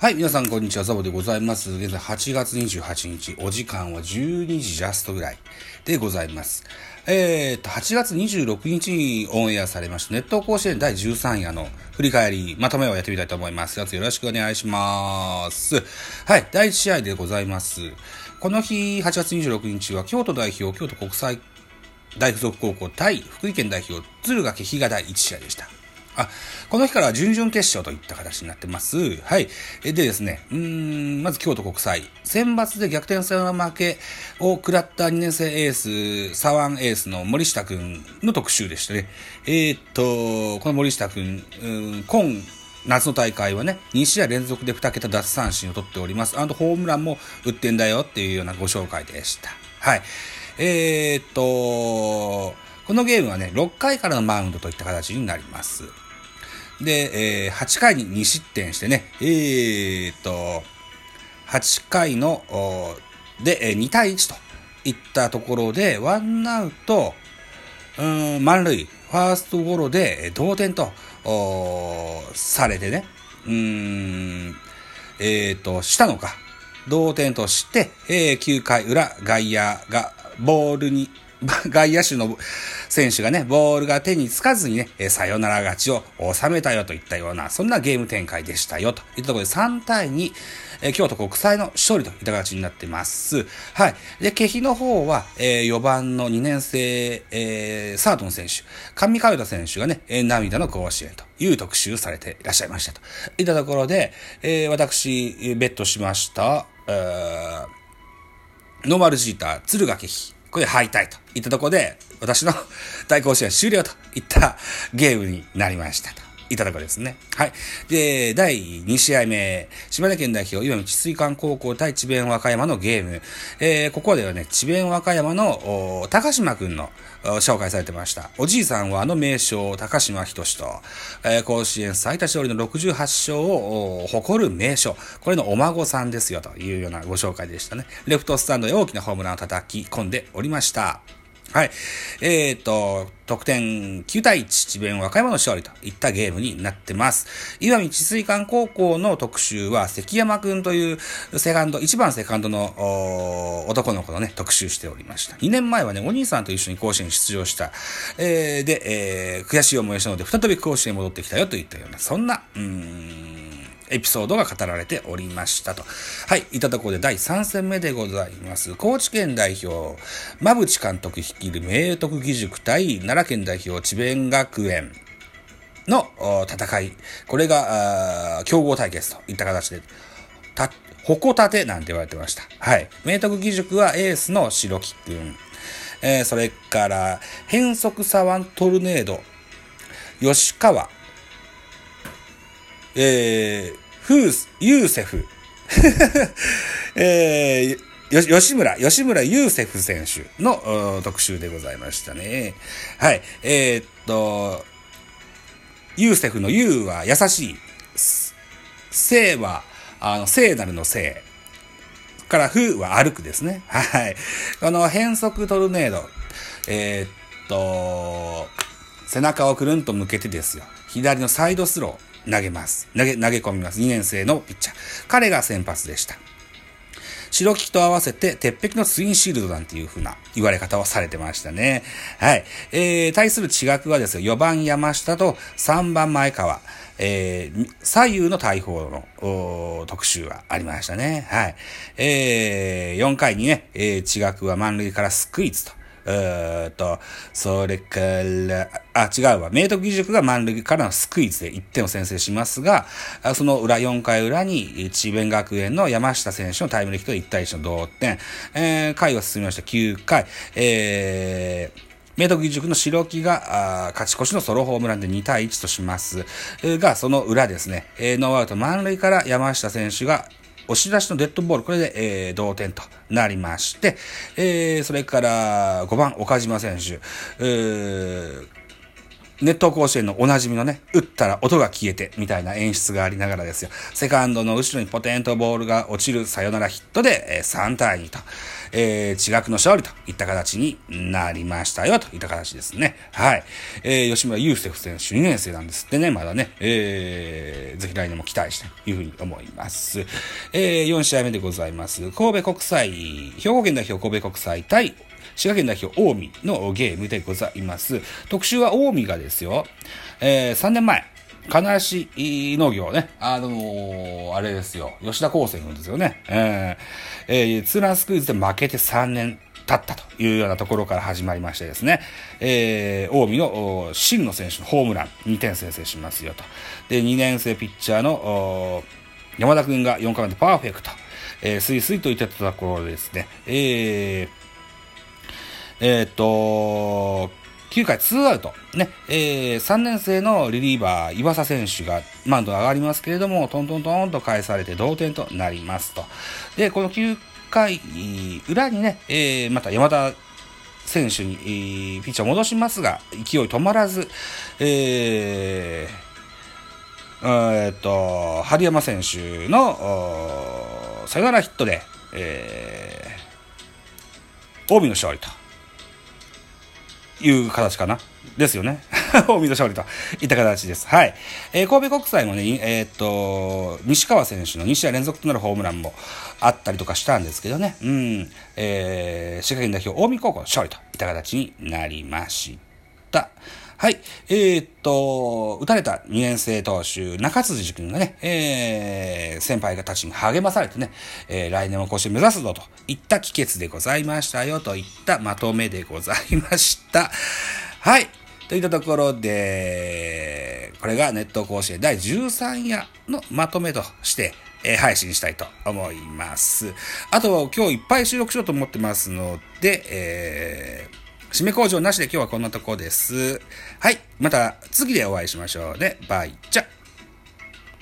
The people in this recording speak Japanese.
はい、皆さんこんにちは、ザボでございます。現在8月28日、お時間は12時ジャストぐらいでございます。えーと、8月26日にオンエアされました、ネット甲子園第13夜の振り返り、まとめをやってみたいと思います。よろしくお願いします。はい、第1試合でございます。この日、8月26日は京都代表、京都国際大附属高校対福井県代表、敦賀気比が第1試合でした。あ、この日から準々決勝といった形になってます。はい。でですね、うん、まず京都国際。選抜で逆転サヨナラ負けを食らった2年生エース、左腕エースの森下くんの特集でしたね。えー、っと、この森下くん、うん今、夏の大会はね、2試合連続で2桁奪三振を取っております。あとホームランも打ってんだよっていうようなご紹介でした。はい。えー、っと、このゲームはね、6回からのマウンドといった形になります。で、えー8回に2失点してね、えー、っと、8回の、で、えー2対1と。いったところで、ワンアウト、うん、満塁、ファーストゴロで同点と、されてね、うん、えー、と、したのか。同点として、えー9回裏、外野がボールに、外野手の選手がね、ボールが手につかずにね、えーサヨナラ勝ちを収めたよといったような、そんなゲーム展開でしたよといったところで3対2、えー京都国際の勝利といった形になってます。はい。で、気比の方は、え4番の2年生、えーサードの選手、上川田選手がね、えー涙の甲子園という特集されていらっしゃいましたといったところで、えー私、ベットしました、えーノーマルジーター、敦賀気比。これ敗退といったところで、私の大甲子園終了といったゲームになりましたと。いたところですね。はい。で、第2試合目、島根県代表、岩見治水館高校対智弁和歌山のゲーム。えーここではね、智弁和歌山の、高島くんの、紹介されてました。おじいさんはあの名将、高島仁と、えー甲子園最多勝利の68勝を誇る名将。これのお孫さんですよというようなご紹介でしたね。レフトスタンドへ大きなホームランを叩き込んでおりました。はい。えっ、と、得点9対1、智弁和歌山の勝利といったゲームになってます。岩見治水館高校の特集は、関山くんというセカンド、1番セカンドの男の子のね、特集しておりました。2年前はね、お兄さんと一緒に甲子園出場した。えーで、えー悔しい思いをしたので、再び甲子園に戻ってきたよといったような、そんな、うん、エピソードが語られておりましたと。はい。いたところで第3戦目でございます。高知県代表、馬淵監督率いる明徳義塾対奈良県代表、智弁学園の戦い。これが、あー競合対決といった形で、た、矛立てなんて言われてました。はい。明徳義塾はエースの白木くん。えーそれから、変則左腕トルネード、吉川、えー、フース、ユーセフ、えー、よ、吉村、吉村ユーセフ選手の特集でございましたね。はい。えーっと、ユーセフのユーは優しい。聖は、あの、聖なるの聖。から、フは歩くですね。はい。この変則トルネード。えーっと、背中をくるんと向けてですよ。左のサイドスロー投げます。投げ、投げ込みます。2年生のピッチャー。彼が先発でした。白木と合わせて、鉄壁のツインシールドなんていう風な言われ方をされてましたね。はい。えー、対する地学はですよ、4番山下と3番前川。えー、左右の大砲の特集はありましたね。はい。えー、4回にね、えー、地学は満塁からスクイズと。えーっと、それから、あ、違うわ。明徳義塾が満塁からのスクイズで1点を先制しますが、その裏、4回裏に、智弁学園の山下選手のタイムリーヒットで1対1の同点。えー、回は進みました9回。えー、明徳義塾の白木が、勝ち越しのソロホームランで2対1とします。が、その裏ですね、ノーアウト満塁から山下選手が押し出しのデッドボール、これで、えー同点となりまして、えーそれから5番岡島選手、えーネット甲子園のおなじみのね、打ったら音が消えてみたいな演出がありながらですよ。セカンドの後ろにポテンとボールが落ちるサヨナラヒットで、え3対2とえー、地学の勝利といった形になりましたよといった形ですね。はい。えー、吉村祐介選手2年生なんですってね、まだね、えー、ぜひ来年も期待したいというふうに思います。えー、4試合目でございます。神戸国際、兵庫県代表神戸国際対滋賀県代表近江のゲームでございます。特集は近江がですよ、えー、3年前、金足農業ね、あのー、あれですよ、吉田康生君ですよね。えー、えー、ツーランスクイズで負けて3年経ったというようなところから始まりましてですね、えー、近江の真野選手のホームラン2点先制しますよと。で、2年生ピッチャーの山田君が4回目でパーフェクト。えー、スイスイといってたところでですね、えー、えー、っと、9回2アウト。ね、えー、3年生のリリーバー、岩佐選手がマウンド上がりますけれども、トントントンと返されて同点となりますと。で、この9回裏にね、えー、また山田選手に、えー、ピッチャーを戻しますが、勢い止まらず、えー、えー、っと、春山選手の、サヨナラヒットで、えー、近江の勝利と。いう形かな。ですよね。近江の勝利といった形です。はい。えー、神戸国際もね、えー、っと、西川選手の2試合連続となるホームランもあったりとかしたんですけどね。うん。えー、滋賀県代表、近江高校勝利といった形になりました。はい。えー、っと、打たれた2年生投手、中辻君がね、えー、先輩がたちに励まされてね、えー、来年も甲子園目指すぞといった帰結でございましたよといったまとめでございました。はい。といったところで、これがネット甲子園第13夜のまとめとして、えー、配信したいと思います。あと、今日いっぱい収録しようと思ってますので、えー締め工場なしで今日はこんなとこです。はい。また次でお会いしましょうね。バイチャ